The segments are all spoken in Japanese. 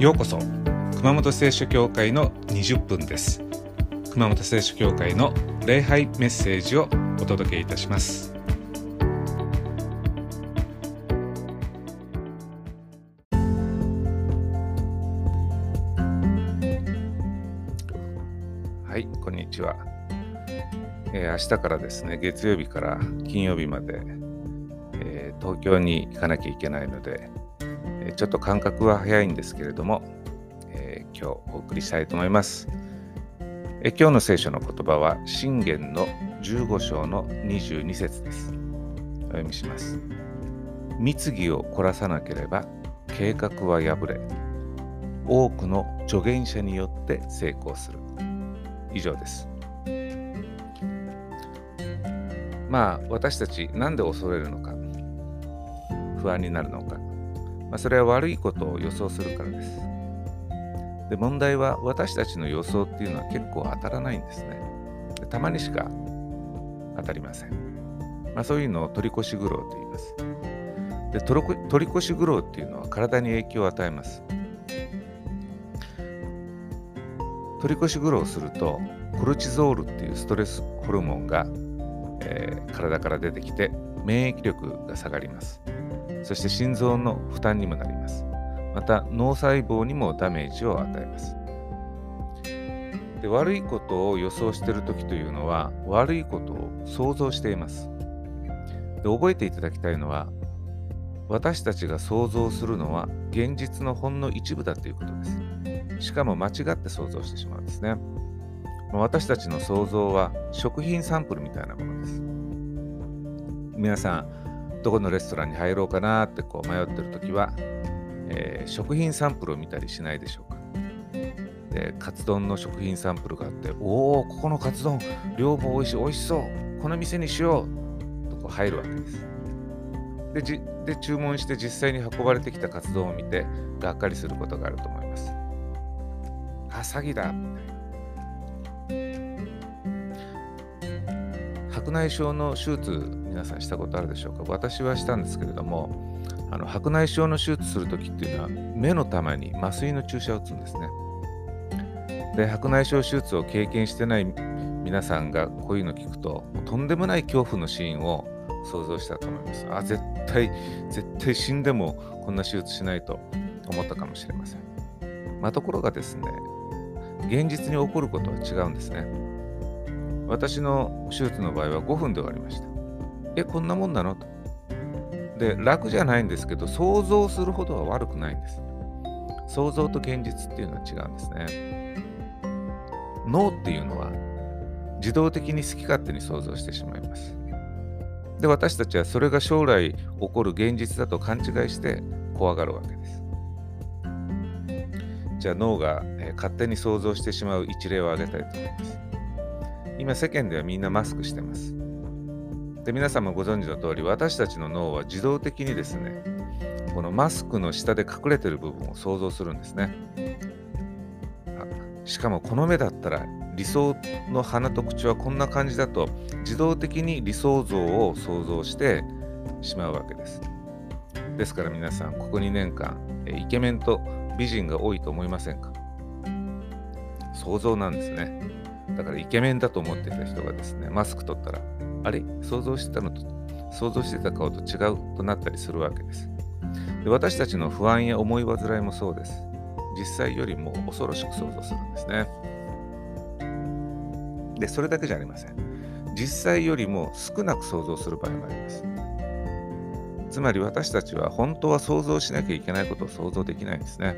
ようこそ熊本聖書教会の20分です。熊本聖書教会の礼拝メッセージをお届けいたします。はいこんにちは、えー、明日からですね月曜日から金曜日まで、えー、東京に行かなきゃいけないのでちょっと感覚は早いんですけれども、えー、今日お送りしたいと思います。え今日の聖書の言葉は、信玄の15章の22節です。お読みします。密議を凝らさなければ計画は破れ、多くの助言者によって成功する。以上です。まあ私たち何で恐れるのか不安になるのかまあ、それは悪いことを予想するからです。で問題は私たちの予想っていうのは結構当たらないんですね。たまにしか当たりません。まあ、そういうのを取り越し苦労と言います。で取り越し苦労っていうのは体に影響を与えます。取り越し苦労するとコルチゾールっていうストレスホルモンが、えー、体から出てきて免疫力が下がります。そして心臓の負担にもなります。また脳細胞にもダメージを与えます。で悪いことを予想している時というのは悪いことを想像しています。で覚えていただきたいのは私たちが想像するのは現実のほんの一部だということです。しかも間違って想像してしまうんですね。私たちの想像は食品サンプルみたいなものです。皆さん、どこのレストランに入ろうかなってこう迷ってる時は、えー、食品サンプルを見たりしないでしょうか。でカツ丼の食品サンプルがあっておおここのカツ丼量も美味しい美味しそうこの店にしようとこう入るわけです。でじで注文して実際に運ばれてきたカツ丼を見てがっかりすることがあると思います。あ詐欺だ。白内障の手術皆さんしたことあるでしょうか？私はしたんですけれどもあの白内障の手術するときっていうのは目の玉に麻酔の注射を打つんですね。で白内障手術を経験してない皆さんがこういうの聞くととんでもない恐怖のシーンを想像したと思います。あ絶対絶対死んでもこんな手術しないと思ったかもしれません。まあ、ところがですね現実に起こることは違うんですね。私の手術の場合は5分で終わりました。え、こんなもんなの？と。で、楽じゃないんですけど、想像するほどは悪くないんです。想像と現実っていうのは違うんですね。脳っていうのは自動的に好き勝手に想像してしまいます。で、私たちはそれが将来起こる現実だと勘違いして怖がるわけです。じゃあ脳が、え勝手に想像してしまう一例を挙げたいと思います。今世間ではみんなマスクしてます。で皆さんもご存知の通り私たちの脳は自動的にですねこのマスクの下で隠れてる部分を想像するんですね。しかもこの目だったら理想の鼻と口はこんな感じだと自動的に理想像を想像してしまうわけです。ですから皆さんここ2年間イケメンと美人が多いと思いませんか？想像なんですね。だからイケメンだと思ってた人がですね、マスク取ったら、あれ想像してたのと、想像してた顔と違うとなったりするわけです。で私たちの不安や思い煩いもそうです。実際よりも恐ろしく想像するんですね。で、それだけじゃありません。実際よりも少なく想像する場合もあります。つまり私たちは本当は想像しなきゃいけないことを想像できないんですね。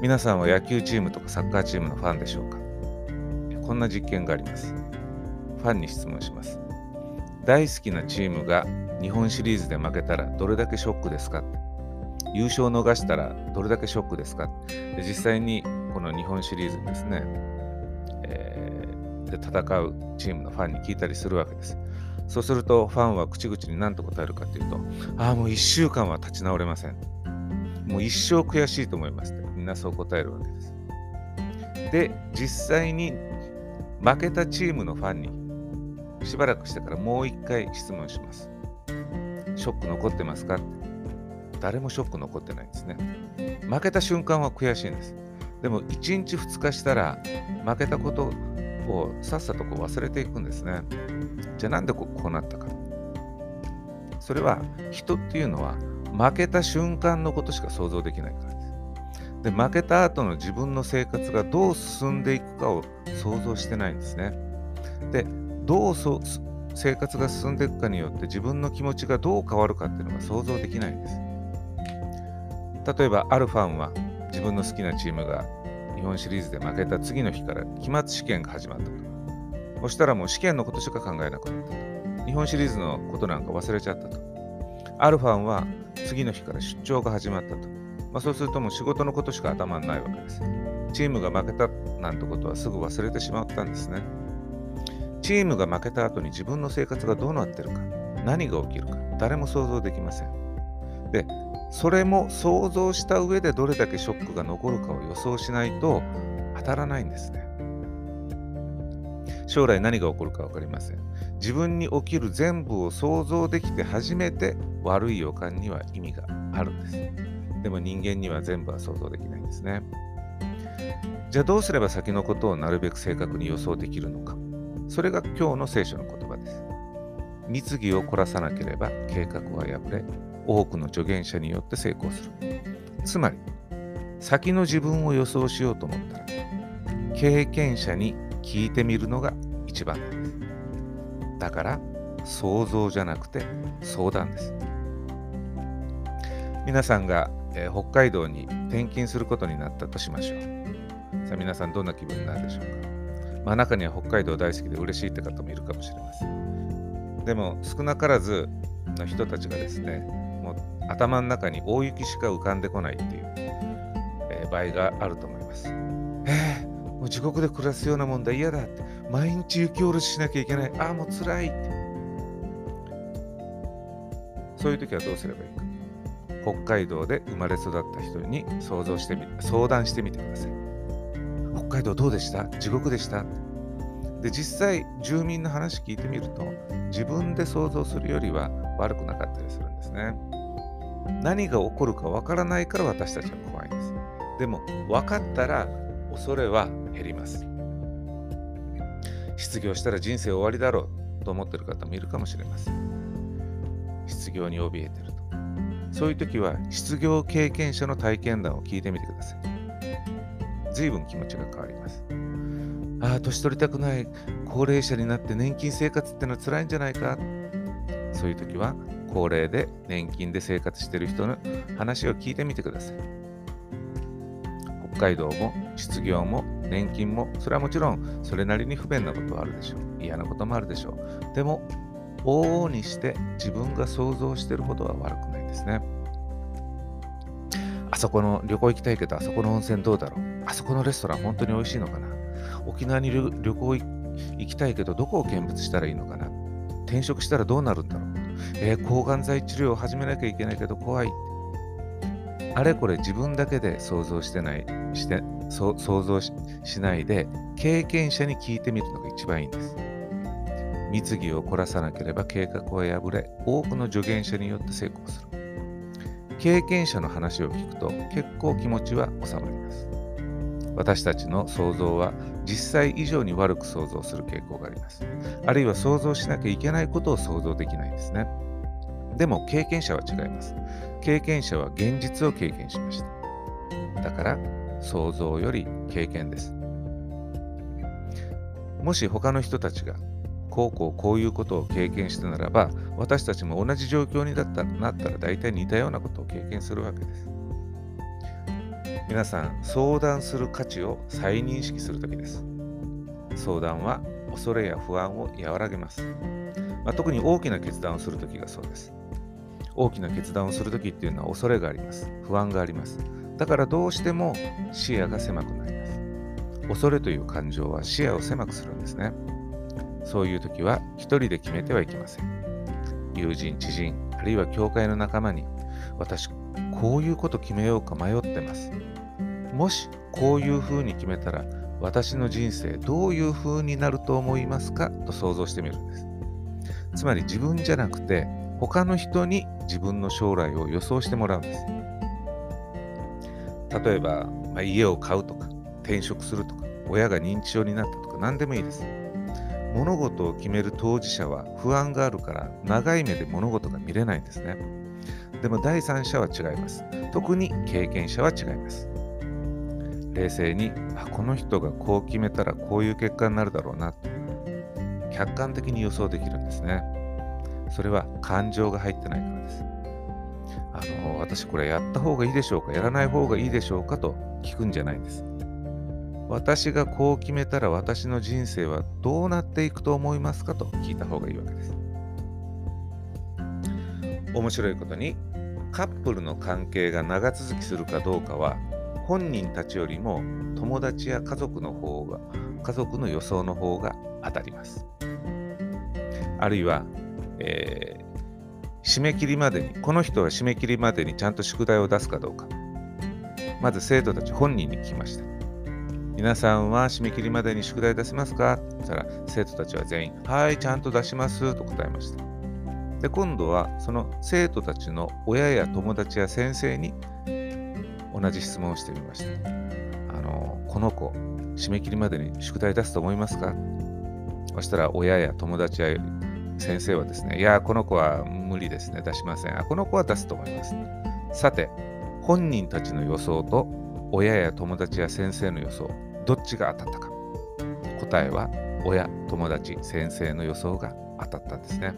皆さんは野球チームとかサッカーチームのファンでしょうか？こんな実験があります。ファンに質問します。大好きなチームが日本シリーズで負けたらどれだけショックですか？優勝を逃したらどれだけショックですか？で実際にこの日本シリーズですね、えー、で戦うチームのファンに聞いたりするわけです。そうするとファンは口々に何と答えるかというと、ああ、もう1週間は立ち直れません。もう一生悔しいと思いますってみんなそう答えるわけです。で、実際に負けたチームのファンにしばらくしてからもう一回質問します。ショック残ってますか？誰もショック残ってないんですね。負けた瞬間は悔しいんです。でも1日2日したら負けたことをさっさとこう忘れていくんですね。じゃあなんでこうなったか。それは人っていうのは負けた瞬間のことしか想像できないからです。で、負けた後の自分の生活がどう進んでいくかを想像してないんですね。で、どうそ生活が進んでいくかによって自分の気持ちがどう変わるかっていうのが想像できないんです。例えば、あるファンは自分の好きなチームが日本シリーズで負けた次の日から期末試験が始まったと。そしたらもう試験のことしか考えなくなったと。日本シリーズのことなんか忘れちゃったと。アルファンは次の日から出張が始まったと。まあ、そうするともう仕事のことしか頭にないわけです。チームが負けたなんてことはすぐ忘れてしまったんですね。チームが負けた後に自分の生活がどうなってるか、何が起きるか、誰も想像できません。で、それも想像した上でどれだけショックが残るかを予想しないと当たらないんですね。将来何が起こるか分かりません。自分に起きる全部を想像できて初めて悪い予感には意味があるんです。でも人間には全部は想像できないんですね。じゃあどうすれば先のことをなるべく正確に予想できるのか。それが今日の聖書の言葉です。密議を凝らさなければ計画は破れ、多くの助言者によって成功する。つまり、先の自分を予想しようと思ったら、経験者に聞いてみるのが一番なんです。だから、想像じゃなくて相談です。皆さんが、えー、北海道に転勤することになったとしましょう。さあ皆さんどんな気分になるでしょうか？まあ中には北海道大好きで嬉しいって方もいるかもしれません。でも少なからずの人たちがですね、もう頭の中に大雪しか浮かんでこないっていう、えー、場合があると思います。えー、もう地獄で暮らすようなもんだ、嫌だって。毎日雪下ろししなきゃいけない。ああ、もう辛いって。そういう時はどうすればいいか。北海道で生まれ育った人に想像してみ相談してみてください。海道どうでした？地獄でした？で実際住民の話聞いてみると自分で想像するよりは悪くなかったりするんですね。何が起こるかわからないから私たちは怖いんです。でも分かったら恐れは減ります。失業したら人生終わりだろうと思ってる方もいるかもしれません。失業に怯えてると。そういう時は失業経験者の体験談を聞いてみてください。随分気持ちが変わります。ああ、年取りたくない、高齢者になって年金生活ってのは辛いんじゃないか。そういう時は、高齢で年金で生活してる人の話を聞いてみてください。北海道も失業も年金も、それはもちろんそれなりに不便なことはあるでしょう。嫌なこともあるでしょう。でも、往々にして自分が想像しているほどは悪くないですね。あそこの旅行行きたいけど、あそこの温泉どうだろうあそこのレストラン本当に美味しいのかな？沖縄に旅行行きたいけど、どこを見物したらいいのかな？転職したらどうなるんだろう？えー、抗がん剤治療を始めなきゃいけないけど怖い。あれこれ自分だけで想像してない、して想像しないで、経験者に聞いてみるのが一番いいんです。密議を凝らさなければ計画は破れ、多くの助言者によって成功する。経験者の話を聞くと結構気持ちは収まります。私たちの想像は実際以上に悪く想像する傾向があります。あるいは想像しなきゃいけないことを想像できないんですね。でも経験者は違います。経験者は現実を経験しました。だから想像より経験です。もし他の人たちがこうこうこういうことを経験したならば私たちも同じ状況になったなったら大体似たようなことを経験するわけです。皆さん、相談する価値を再認識するときです。相談は恐れや不安を和らげます。まあ、特に大きな決断をするときがそうです。大きな決断をするときっていうのは恐れがあります。不安があります。だからどうしても視野が狭くなります。恐れという感情は視野を狭くするんですね。そういうときは一人で決めてはいけません。友人、知人、あるいは教会の仲間に私、こういうこと決めようか迷ってます。もしこういうふうに決めたら私の人生どういうふうになると思いますかと想像してみるんです。つまり自分じゃなくて他の人に自分の将来を予想してもらうんです。例えば、まあ、家を買うとか転職するとか親が認知症になったとか何でもいいです物事を決める当事者は不安があるから長い目で物事が見れないんですねでも第三者は違います特に経験者は違います冷静にあこの人がこう決めたらこういう結果になるだろうな。と客観的に予想できるんですね。それは感情が入ってないからです。あの私これやった方がいいでしょうか？やらない方がいいでしょうか？と聞くんじゃないんです。私がこう決めたら私の人生はどうなっていくと思いますか？と聞いた方がいいわけです。面白いことにカップルの関係が長続きするかどうかは本人たちよりも友達や家族の方が家族の予想の方が当たります。あるいは、えー、締め切りまでにこの人は締め切りまでにちゃんと宿題を出すかどうか。まず生徒たち本人に聞きました皆さんは締め切りまでに宿題出せますか？そしたら生徒たちは全員はいちゃんと出しますと答えました。で今度はその生徒たちの親や友達や先生に同じ質問をしてみました。あのこの子、締め切りまでに宿題出すと思いますか？そしたら親や友達や先生はですね、いや、この子は無理ですね、出しません。あ、この子は出すと思います。さて、本人たちの予想と親や友達や先生の予想、どっちが当たったか。答えは、親、友達、先生の予想が当たったんですね。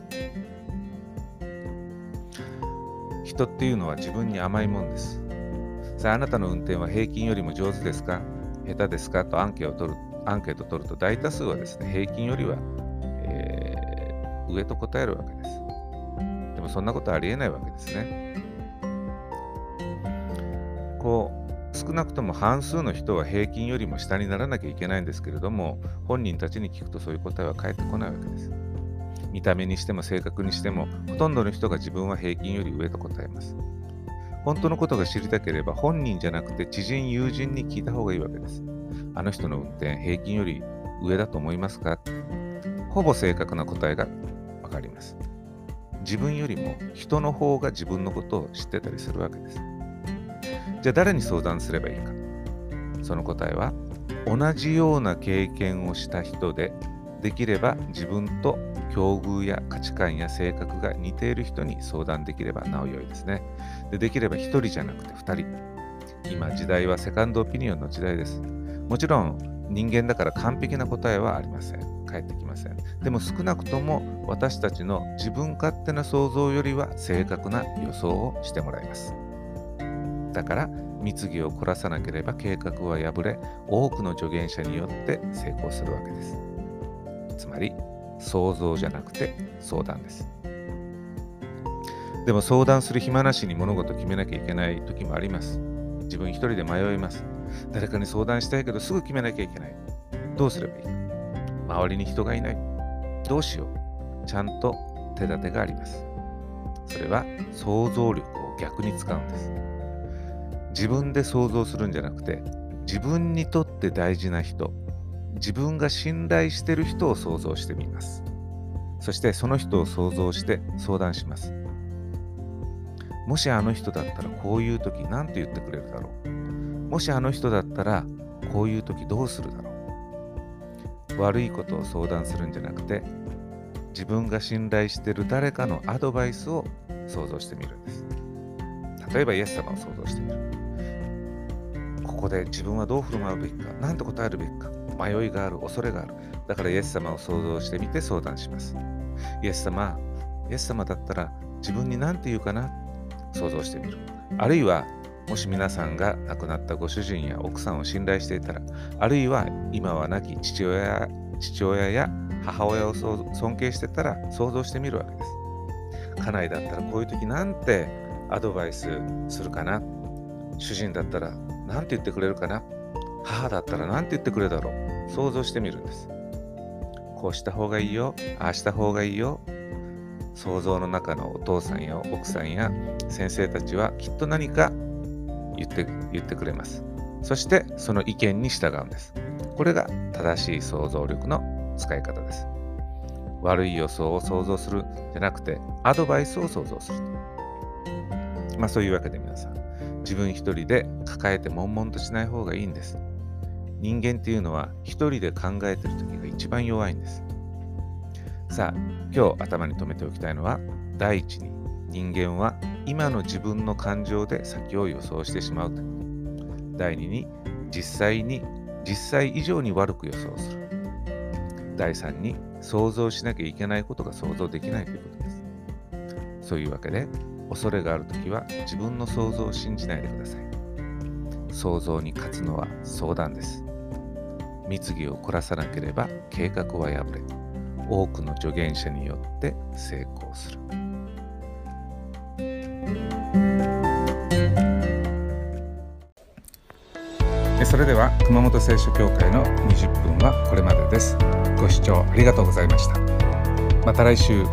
人っていうのは自分に甘いもんです。さあ、あなたの運転は平均よりも上手ですか？下手ですか？とアンケートを取るアンケートを取ると大多数はですね、平均よりは、えー、上と答えるわけです。でもそんなことはありえないわけですね。こう、少なくとも半数の人は平均よりも下にならなきゃいけないんですけれども、本人たちに聞くとそういう答えは返ってこないわけです。見た目にしても性格にしても、ほとんどの人が自分は平均より上と答えます。本当のことが知りたければ本人じゃなくて知人、友人に聞いた方がいいわけです。あの人の運転、平均より上だと思いますか？ほぼ正確な答えがわかります。自分よりも人の方が自分のことを知ってたりするわけです。じゃあ誰に相談すればいいか？その答えは同じような経験をした人でできれば自分と境遇や価値観や性格が似ている人に相談できればなお良いですね。でできれば1人じゃなくて2人。今時代はセカンドオピニオンの時代です。もちろん人間だから完璧な答えはありません。返ってきません。でも少なくとも私たちの自分勝手な想像よりは正確な予想をしてもらいます。だから密議を凝らさなければ計画は破れ多くの助言者によって成功するわけです。つまり想像じゃなくて相談です。でも相談する暇なしに物事を決めなきゃいけない時もあります。自分一人で迷います。誰かに相談したいけどすぐ決めなきゃいけない。どうすればいい？周りに人がいない。どうしよう？ちゃんと手立てがあります。それは想像力を逆に使うんです。自分で想像するんじゃなくて、自分にとって大事な人、自分が信頼してる人を想像してみます。そしてその人を想像して相談します。もしあの人だったらこういう時何て言ってくれるだろう。もしあの人だったらこういう時どうするだろう。悪いことを相談するんじゃなくて自分が信頼してる誰かのアドバイスを想像してみるんです。例えばイエス様を想像してみる。ここで自分はどう振る舞うべきか、何て答えるべきか。迷いがある、恐れがある。だからイエス様を想像してみて相談します。イエス様、イエス様だったら自分に何て言うかな想像してみる。あるいは、もし皆さんが亡くなったご主人や奥さんを信頼していたら、あるいは今は亡き父親や父親や母親を尊敬してたら想像してみるわけです。家内だったらこういう時なんてアドバイスするかな主人だったら何て言ってくれるかな母だったら何て言ってくれるだろう想像してみるんです。こうした方がいいよ、ああした方がいいよ。想像の中のお父さんや奥さんや先生たちはきっと何か言って言ってくれます。そしてその意見に従うんです。これが正しい想像力の使い方です。悪い予想を想像するじゃなくてアドバイスを想像すると。まあそういうわけで皆さん、自分一人で抱えて悶々としない方がいいんです。人間っていうのは一人で考えてる時が一番弱いんです。さあ、今日頭に留めておきたいのは、第一に人間は今の自分の感情で先を予想してしまうと。第二に実際に実際以上に悪く予想する。第三に想像しなきゃいけないことが想像できないということです。そういうわけで恐れがあるときは自分の想像を信じないでください。想像に勝つのは相談です。密議を凝らさなければ計画は破れ、多くの助言者によって成功する。それでは熊本聖書協会の20分はこれまでです。ご視聴ありがとうございました。また来週